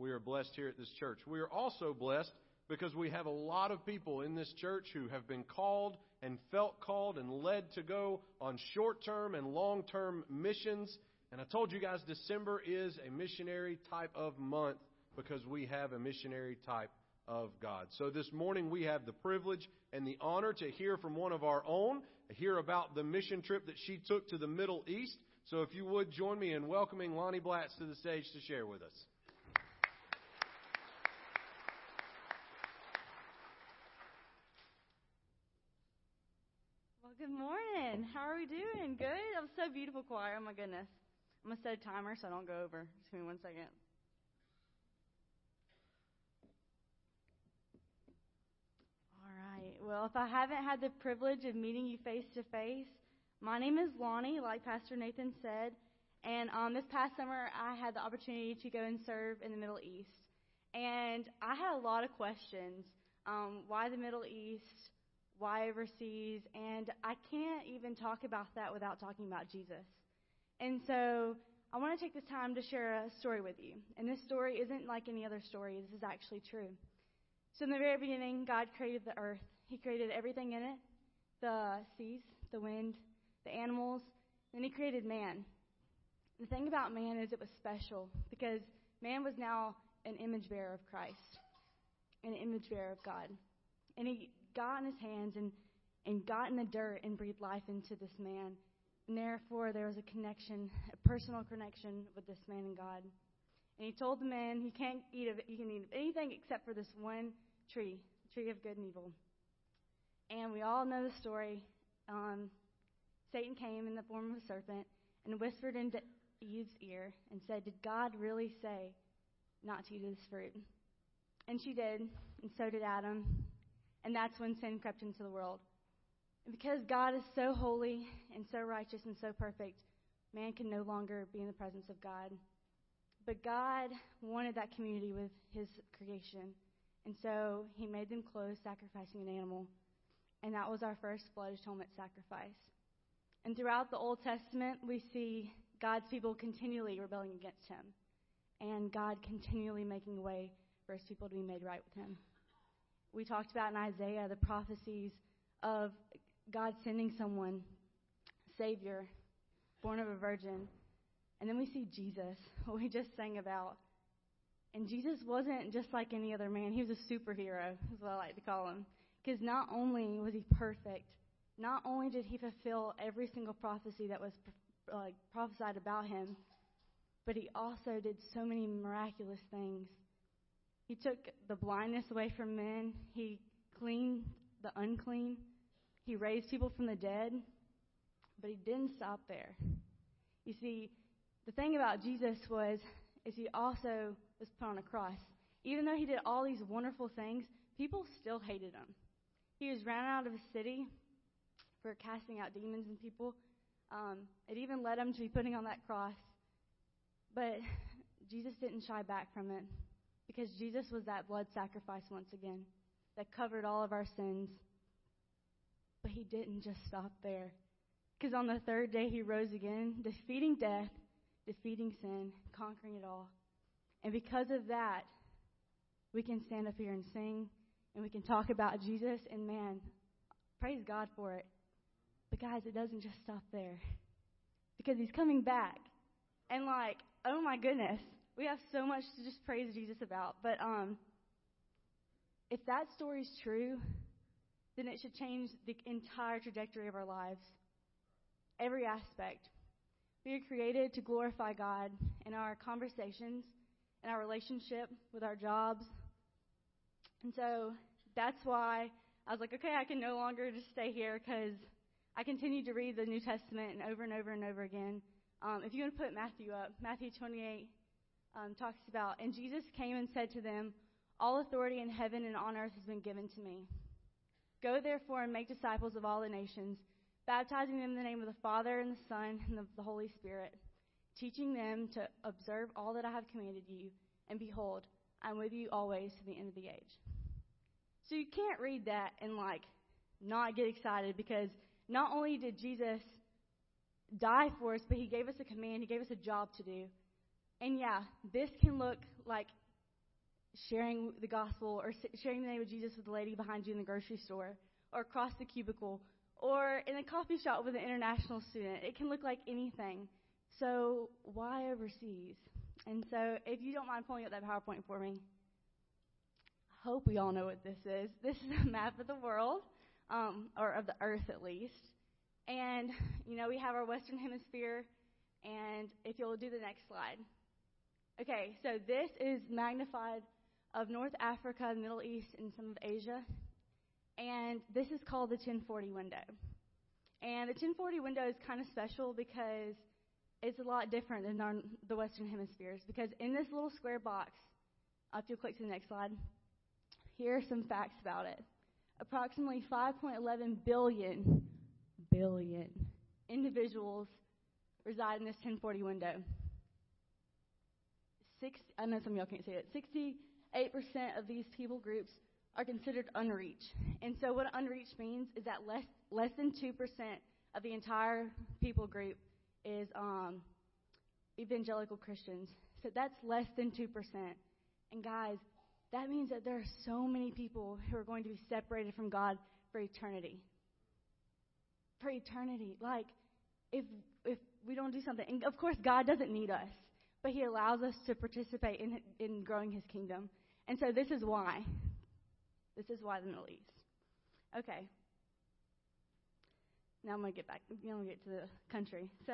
we are blessed here at this church. We are also blessed because we have a lot of people in this church who have been called and felt called and led to go on short term and long term missions. And I told you guys December is a missionary type of month because we have a missionary type of God. So this morning we have the privilege and the honor to hear from one of our own, hear about the mission trip that she took to the Middle East. So if you would join me in welcoming Loni Blatz to the stage to share with us. Well, good morning. How are we doing? Good? Was so beautiful, choir. Oh, my goodness. I'm going to set a timer so I don't go over. Just give me one second. All right. Well, if I haven't had the privilege of meeting you face to face, my name is Loni, like Pastor Nathan said. And um, this past summer, I had the opportunity to go and serve in the Middle East. And I had a lot of questions. Um, why the Middle East? Why overseas? And I can't even talk about that without talking about Jesus. And so I want to take this time to share a story with you. And this story isn't like any other story, this is actually true. So, in the very beginning, God created the earth, He created everything in it the seas, the wind, the animals, then He created man. The thing about man is it was special because man was now an image bearer of Christ, an image bearer of God. And he got in his hands and, and got in the dirt and breathed life into this man. And therefore, there was a connection, a personal connection with this man and God. And he told the man he can't eat of he can eat of anything except for this one tree, the tree of good and evil. And we all know the story. Um, Satan came in the form of a serpent and whispered into Eve's ear and said, Did God really say not to eat of this fruit? And she did, and so did Adam. And that's when sin crept into the world. And because God is so holy and so righteous and so perfect, man can no longer be in the presence of God. But God wanted that community with his creation. And so he made them close, sacrificing an animal. And that was our first blood atonement sacrifice. And throughout the Old Testament, we see God's people continually rebelling against him, and God continually making a way for his people to be made right with him. We talked about in Isaiah the prophecies of God sending someone, Savior, born of a virgin. And then we see Jesus, what we just sang about. And Jesus wasn't just like any other man, he was a superhero, is what I like to call him. Because not only was he perfect, not only did he fulfill every single prophecy that was like prophesied about him, but he also did so many miraculous things. He took the blindness away from men. He cleaned the unclean. He raised people from the dead. But he didn't stop there. You see, the thing about Jesus was is he also was put on a cross. Even though he did all these wonderful things, people still hated him. He was ran out of his city for casting out demons and people. Um, it even led him to be putting on that cross. But Jesus didn't shy back from it because Jesus was that blood sacrifice once again that covered all of our sins. But he didn't just stop there. Because on the third day, he rose again, defeating death, defeating sin, conquering it all. And because of that, we can stand up here and sing, and we can talk about Jesus, and man, praise God for it. But guys, it doesn't just stop there. Because he's coming back. And like, oh my goodness, we have so much to just praise Jesus about. But um if that story's true, then it should change the entire trajectory of our lives. Every aspect. We are created to glorify God in our conversations, in our relationship, with our jobs. And so that's why I was like, okay, I can no longer just stay here because I continued to read the New Testament and over and over and over again. Um, if you want to put Matthew up, Matthew 28 um, talks about, and Jesus came and said to them, All authority in heaven and on earth has been given to me. Go therefore and make disciples of all the nations, baptizing them in the name of the Father and the Son and of the Holy Spirit, teaching them to observe all that I have commanded you. And behold, I'm with you always to the end of the age. So you can't read that and like not get excited because not only did Jesus die for us, but he gave us a command, he gave us a job to do. And yeah, this can look like sharing the gospel or sharing the name of Jesus with the lady behind you in the grocery store or across the cubicle or in a coffee shop with an international student. It can look like anything. So why overseas? And so if you don't mind pulling up that PowerPoint for me. I hope we all know what this is. This is a map of the world, um, or of the earth at least. And, you know, we have our Western Hemisphere, and if you'll do the next slide. Okay, so this is magnified of North Africa, the Middle East, and some of Asia. And this is called the 1040 window. And the 1040 window is kind of special because it's a lot different than our, the Western hemispheres. Because in this little square box, if you'll click to the next slide, here are some facts about it. Approximately 5.11 billion, billion individuals reside in this 1040 window. Six, I know some of y'all can't see it. 68% of these people groups are considered unreached. And so what unreached means is that less, less than 2% of the entire people group is um, evangelical Christians. So that's less than 2%. And guys, that means that there are so many people who are going to be separated from God for eternity. For eternity. Like, if, if we don't do something, and of course, God doesn't need us, but He allows us to participate in, in growing His kingdom. And so this is why. This is why the Middle East. Okay. Now I'm going to get back, I'm going to get to the country. So,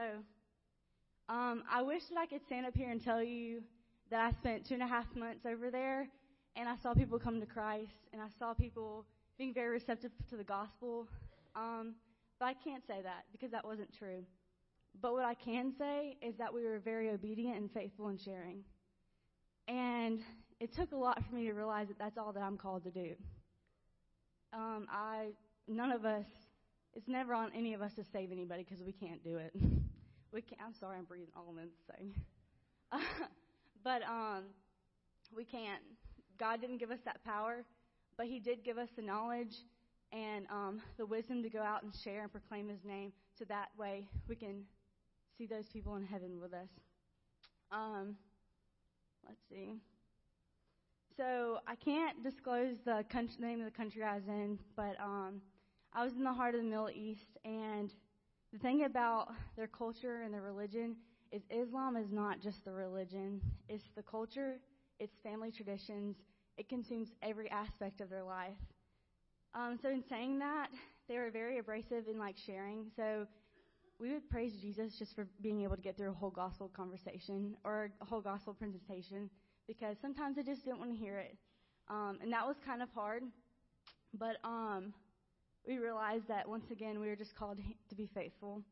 um, I wish that I could stand up here and tell you that I spent two and a half months over there and I saw people come to Christ and I saw people being very receptive to the gospel. Um, but I can't say that because that wasn't true. But what I can say is that we were very obedient and faithful in sharing. And it took a lot for me to realize that that's all that I'm called to do. Um, I, none of us, it's never on any of us to save anybody because we can't do it. we can't, I'm sorry, I'm breathing all in the same. but um, we can't. God didn't give us that power, but He did give us the knowledge and um, the wisdom to go out and share and proclaim His name, so that way we can see those people in heaven with us. Um, let's see. So I can't disclose the, country, name of the country I was in, but um, I was in the heart of the Middle East, and the thing about their culture and their religion is Islam is not just the religion; it's the culture, it's family traditions. It consumes every aspect of their life. Um, so in saying that, they were very abrasive in like sharing. So we would praise Jesus just for being able to get through a whole gospel conversation or a whole gospel presentation because sometimes I just didn't want to hear it. Um, and that was kind of hard. But um, we realized that once again, we were just called to be faithful.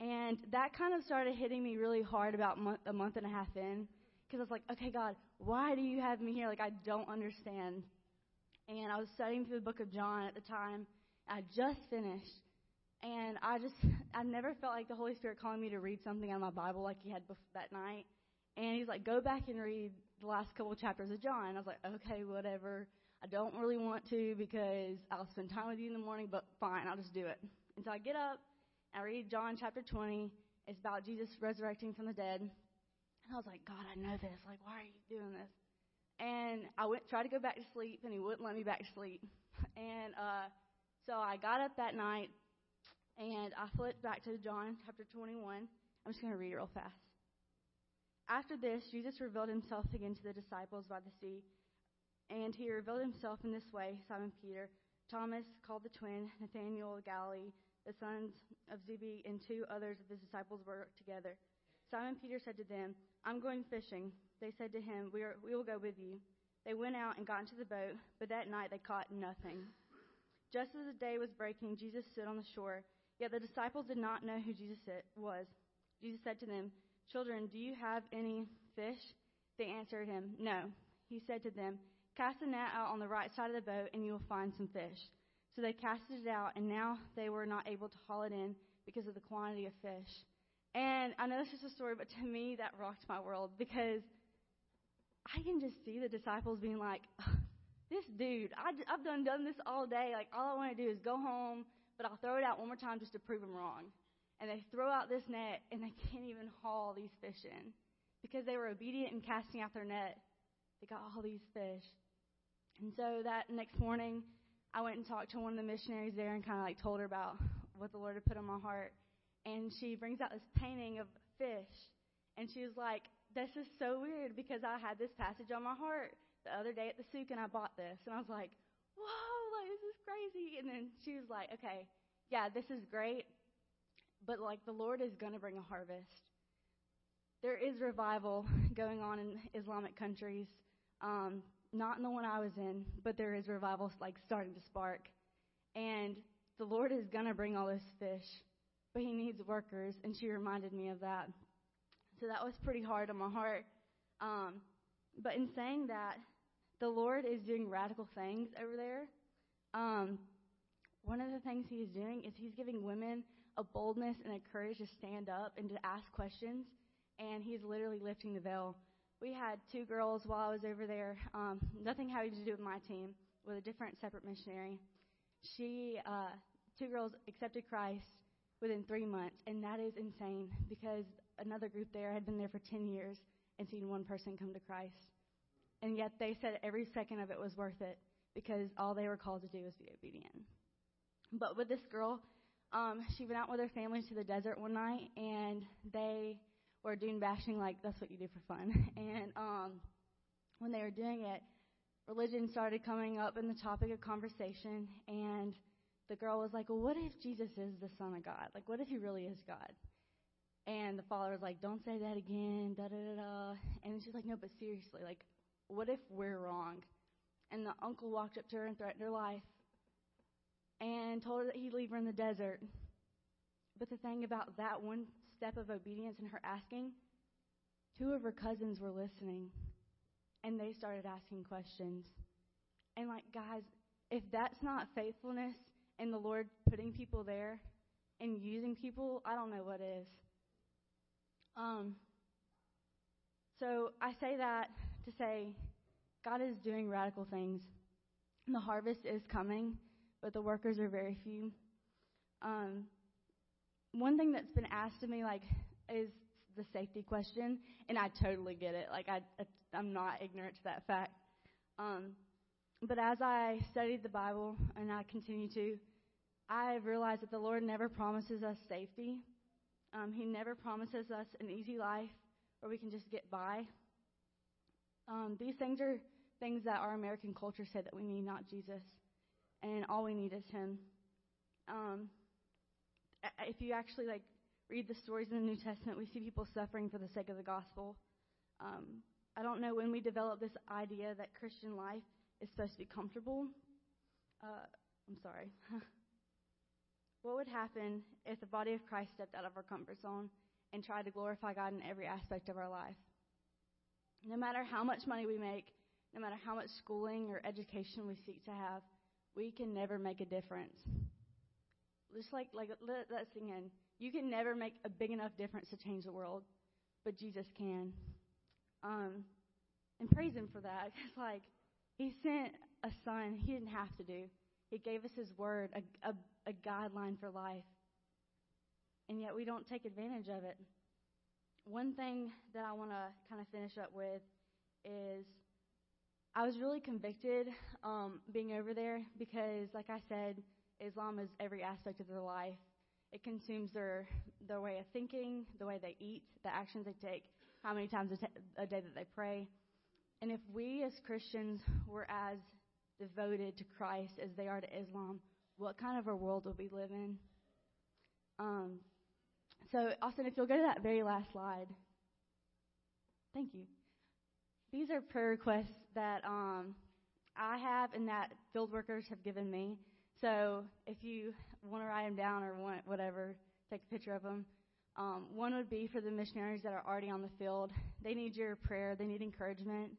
And that kind of started hitting me really hard about month, a month and a half in because I was like, okay, God, why do you have me here? Like, I don't understand. And I was studying through the book of John at the time. I just finished. And I just, I never felt like the Holy Spirit calling me to read something out of my Bible like He had bef- that night. And He's like, go back and read the last couple chapters of John. I was like, okay, whatever. I don't really want to because I'll spend time with you in the morning, but fine, I'll just do it. And so I get up, I read John chapter 20. It's about Jesus resurrecting from the dead. And I was like, God, I know this. Like, why are you doing this? And I went tried to go back to sleep, and he wouldn't let me back to sleep. And uh, so I got up that night, and I flipped back to John chapter 21. I'm just going to read it real fast. After this, Jesus revealed himself again to the disciples by the sea. And he revealed himself in this way Simon Peter, Thomas, called the twin, Nathanael of Galilee, the sons of Zebedee, and two others of his disciples were together. Simon Peter said to them, I'm going fishing. They said to him, we, are, we will go with you. They went out and got into the boat, but that night they caught nothing. Just as the day was breaking, Jesus stood on the shore. Yet the disciples did not know who Jesus was. Jesus said to them, Children, do you have any fish? They answered him, No. He said to them, Cast the net out on the right side of the boat, and you will find some fish. So they casted it out, and now they were not able to haul it in because of the quantity of fish. And I know this is a story, but to me, that rocked my world because I can just see the disciples being like, this dude, I, have done, done this all day. Like, all I want to do is go home, but I'll throw it out one more time just to prove him wrong. And they throw out this net, and they can't even haul these fish in because they were obedient in casting out their net they got all these fish. And so that next morning, I went and talked to one of the missionaries there and kind of like told her about what the Lord had put on my heart. And she brings out this painting of fish. And she was like, This is so weird because I had this passage on my heart the other day at the souk and I bought this. And I was like, Whoa, crazy. And then she was like, Okay, yeah, this is great. But like the Lord is going to bring a harvest. There is revival going on in Islamic countries. Um, not in the one I was in, but there is revival like starting to spark. And the Lord is going to bring all those fish, but He needs workers, and she reminded me of that. So that was pretty hard on my heart. Um, but in saying that, the Lord is doing radical things over there. Um, one of the things He's doing is He's giving women a boldness and a courage to stand up and to ask questions, and He's literally lifting the veil we had two girls while I was over there, um, nothing having to do with my team, with a different separate missionary. She, uh, two girls accepted Christ within three months, and that is insane because another group there had been there for 10 years and seen one person come to Christ. And yet they said every second of it was worth it because all they were called to do was be obedient. But with this girl, um, she went out with her family to the desert one night, and they or dune bashing like that's what you do for fun. And um, when they were doing it, religion started coming up in the topic of conversation, and the girl was like, "Well, what if Jesus is the Son of God? Like, what if he really is God?" And the father was like, "Don't say that again." Da da da da. And she's like, "No, but seriously, like, what if we're wrong?" And the uncle walked up to her and threatened her life, and told her that he'd leave her in the desert. But the thing about that one step of obedience in her asking, two of her cousins were listening and they started asking questions. And, like, guys, if that's not faithfulness and the Lord putting people there and using people, I don't know what is. Um, so I say that to say God is doing radical things. The harvest is coming, but the workers are very few. Um, one thing that's been asked of me like is the safety question, and I totally get it. Like I, I'm not ignorant to that fact. Um, but as I studied the Bible and I continue to, I have realized that the Lord never promises us safety. Um, he never promises us an easy life where we can just get by. Um, these things are things that our American culture said that we need, not Jesus, and all we need is Him. Um, if you actually like read the stories in the New Testament, we see people suffering for the sake of the gospel. Um, I don't know when we developed this idea that Christian life is supposed to be comfortable. Uh, I'm sorry. what would happen if the body of Christ stepped out of our comfort zone and tried to glorify God in every aspect of our life? No matter how much money we make, no matter how much schooling or education we seek to have, we can never make a difference just like like let that sing in. You can never make a big enough difference to change the world, but Jesus can. Um, and praise Him for that. It's like He sent a Son. He didn't have to do. He gave us His Word, a, a, a guideline for life, and yet we don't take advantage of it. One thing that I want to kind of finish up with is I was really convicted um, being over there because, like I said, Islam is every aspect of their life. It consumes their their way of thinking, the way they eat, the actions they take, how many times a, t- a day that they pray. And if we as Christians were as devoted to Christ as they are to Islam, what kind of a world would we live in? Um, so, Austin, if you'll go to that very last slide. Thank you. These are prayer requests that um, I have and that field workers have given me. So if you want to write them down or want whatever, take a picture of them. Um, one would be for the missionaries that are already on the field. They need your prayer. They need encouragement.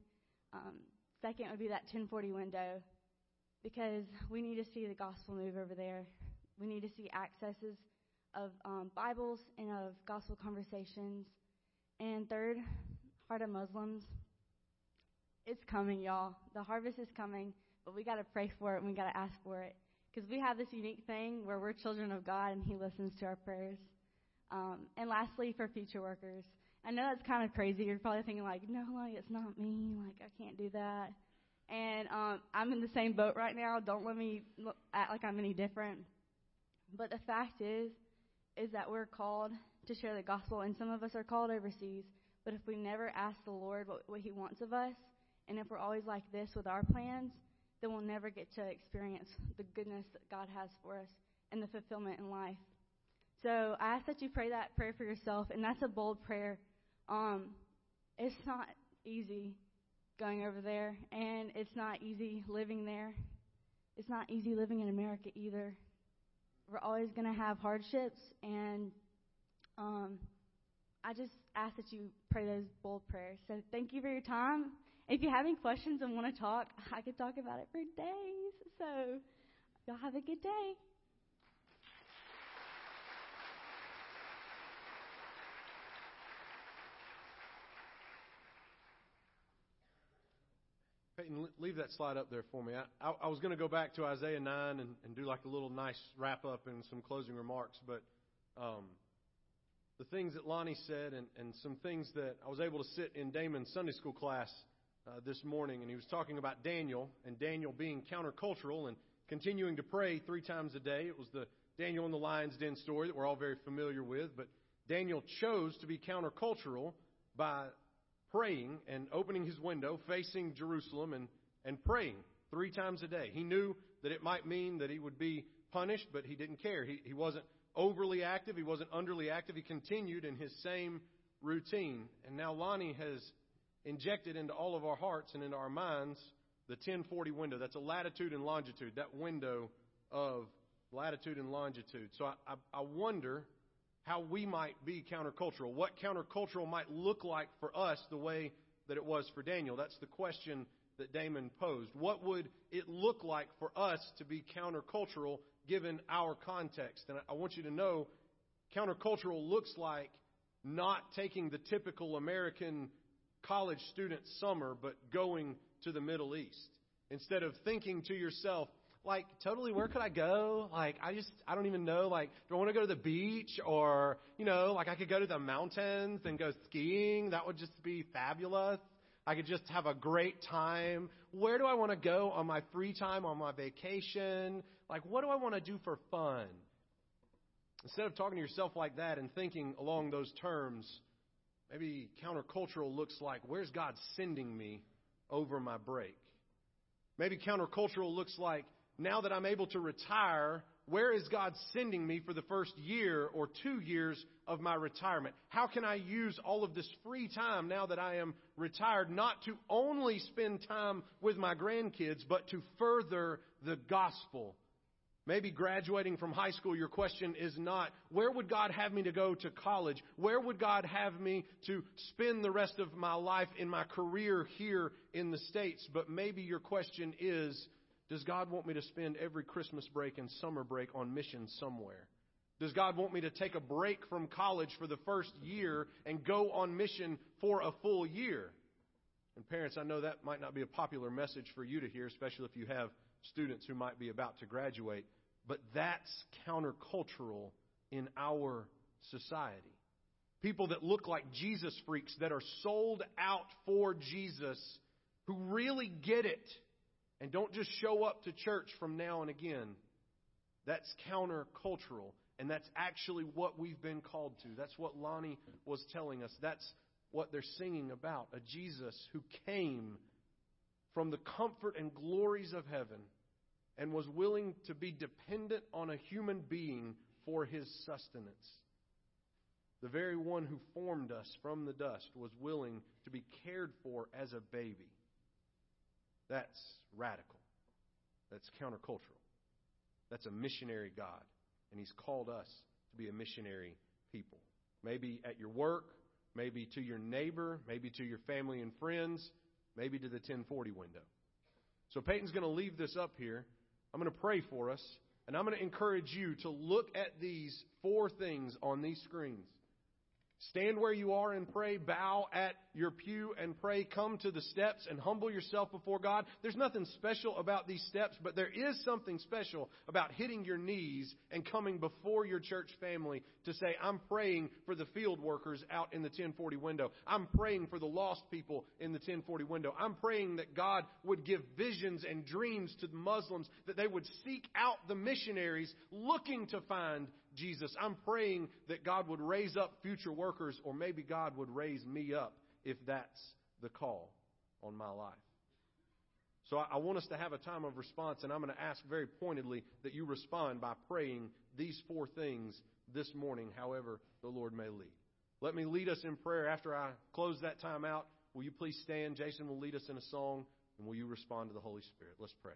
Um, second would be that 1040 window because we need to see the gospel move over there. We need to see accesses of um, Bibles and of gospel conversations. And third, heart of Muslims. It's coming, y'all. The harvest is coming, but we got to pray for it and we got to ask for it because we have this unique thing where we're children of God and He listens to our prayers. Um, and lastly, for future workers, I know that's kind of crazy. You're probably thinking like, no, like it's not me. Like I can't do that. And um, I'm in the same boat right now. Don't let me look, act like I'm any different. But the fact is, is that we're called to share the gospel, and some of us are called overseas. But if we never ask the Lord what, what He wants of us, and if we're always like this with our plans, then we'll never get to experience the goodness that God has for us and the fulfillment in life. So I ask that you pray that prayer for yourself, and that's a bold prayer. Um, it's not easy going over there, and it's not easy living there. It's not easy living in America either. We're always going to have hardships, and um, I just ask that you pray those bold prayers. So thank you for your time. If you have any questions and want to talk, I could talk about it for days. So y'all have a good day. Peyton, leave that slide up there for me. I, I, I was going to go back to Isaiah 9 and, and do like a little nice wrap up and some closing remarks, but um, the things that Loni said and, and some things that I was able to sit in Damon's Sunday school class uh, this morning, and he was talking about Daniel and Daniel being countercultural and continuing to pray three times a day. It was the Daniel in the lion's den story that we're all very familiar with, but Daniel chose to be countercultural by praying and opening his window, facing Jerusalem, and, and praying three times a day. He knew that it might mean that he would be punished, but he didn't care. He, he wasn't overly active, he wasn't underly active. He continued in his same routine. And now Loni has injected into all of our hearts and into our minds the 1040 window. That's a latitude and longitude, that window of latitude and longitude. So I, I, I wonder how we might be countercultural, what countercultural might look like for us the way that it was for Daniel. That's the question that Damon posed. What would it look like for us to be countercultural given our context? And I want you to know countercultural looks like not taking the typical American college student summer, but going to the Middle East. Instead of thinking to yourself, like totally where could I go? Like I just I don't even know. Like do I want to go to the beach or you know like I could go to the mountains and go skiing? That would just be fabulous. I could just have a great time. Where do I want to go on my free time on my vacation? Like what do I want to do for fun? Instead of talking to yourself like that and thinking along those terms, maybe countercultural looks like where's God sending me over my break? Maybe countercultural looks like now that I'm able to retire, where is God sending me for the first year or two years of my retirement? How can I use all of this free time now that I am retired not to only spend time with my grandkids, but to further the gospel? Maybe graduating from high school, your question is not, where would God have me to go to college? Where would God have me to spend the rest of my life in my career here in the States? But maybe your question is, does God want me to spend every Christmas break and summer break on mission somewhere? Does God want me to take a break from college for the first year and go on mission for a full year? And parents, I know that might not be a popular message for you to hear, especially if you have students who might be about to graduate, but that's countercultural in our society. People that look like Jesus freaks, that are sold out for Jesus, who really get it and don't just show up to church from now and again. That's countercultural. And that's actually what we've been called to. That's what Loni was telling us. That's what they're singing about a Jesus who came from the comfort and glories of heaven and was willing to be dependent on a human being for his sustenance. The very one who formed us from the dust was willing to be cared for as a baby. That's radical. That's countercultural. That's a missionary God. And He's called us to be a missionary people. Maybe at your work, maybe to your neighbor, maybe to your family and friends, maybe to the 1040 window. So Peyton's going to leave this up here. I'm going to pray for us, and I'm going to encourage you to look at these four things on these screens. Stand where you are and pray. Bow at your pew and pray. Come to the steps and humble yourself before God. There's nothing special about these steps, but there is something special about hitting your knees and coming before your church family to say, I'm praying for the field workers out in the 1040 window. I'm praying for the lost people in the 1040 window. I'm praying that God would give visions and dreams to the Muslims, that they would seek out the missionaries looking to find Jesus. I'm praying that God would raise up future workers, or maybe God would raise me up if that's the call on my life. So I want us to have a time of response, and I'm going to ask very pointedly that you respond by praying these four things this morning, however the Lord may lead. Let me lead us in prayer after I close that time out. Will you please stand? Jason will lead us in a song, and will you respond to the Holy Spirit? Let's pray.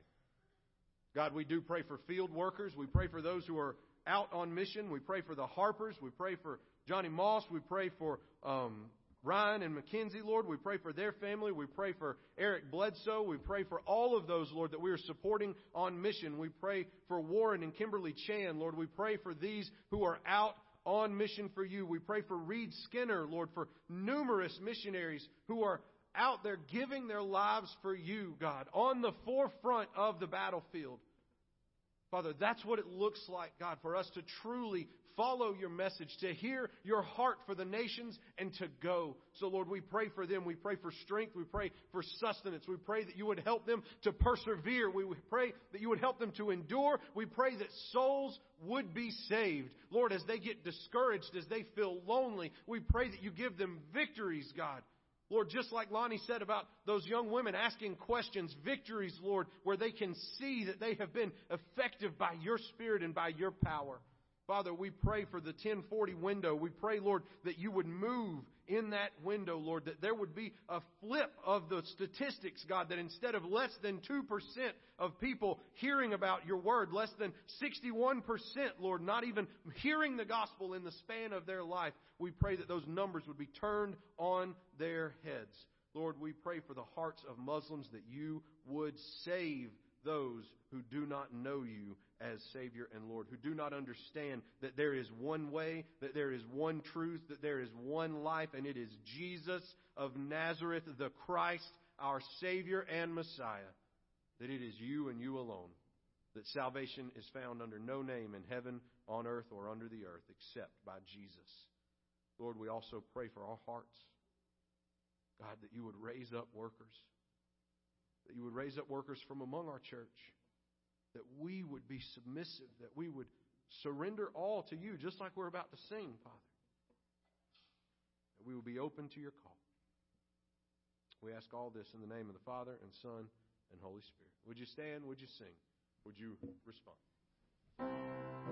God, we do pray for field workers. We pray for those who are out on mission. We pray for the Harpers. We pray for Johnny Moss. We pray for um, Ryan and Mackenzie, Lord. We pray for their family. We pray for Eric Bledsoe. We pray for all of those, Lord, that we are supporting on mission. We pray for Warren and Kimberly Chan, Lord. We pray for these who are out on mission for you. We pray for Reed Skinner, Lord, for numerous missionaries who are out there giving their lives for you, God, on the forefront of the battlefield. Father, that's what it looks like, God, for us to truly follow your message, to hear your heart for the nations, and to go. So, Lord, we pray for them. We pray for strength. We pray for sustenance. We pray that you would help them to persevere. We pray that you would help them to endure. We pray that souls would be saved. Lord, as they get discouraged, as they feel lonely, we pray that you give them victories, God. Lord, just like Loni said about those young women asking questions, victories, Lord, where they can see that they have been effective by your Spirit and by your power. Father, we pray for the 1040 window. We pray, Lord, that you would move in that window, Lord, that there would be a flip of the statistics, God, that instead of less than 2% of people hearing about your word, less than 61%, Lord, not even hearing the gospel in the span of their life, we pray that those numbers would be turned on their heads. Lord, we pray for the hearts of Muslims that you would save those who do not know you as Savior and Lord, who do not understand that there is one way, that there is one truth, that there is one life, and it is Jesus of Nazareth, the Christ, our Savior and Messiah, that it is you and you alone, that salvation is found under no name in heaven, on earth, or under the earth except by Jesus. Lord, we also pray for our hearts. God, that you would raise up workers, that you would raise up workers from among our church that we would be submissive, that we would surrender all to you, just like we're about to sing, Father. That we will be open to your call. We ask all this in the name of the Father and Son and Holy Spirit. Would you stand? Would you sing? Would you respond?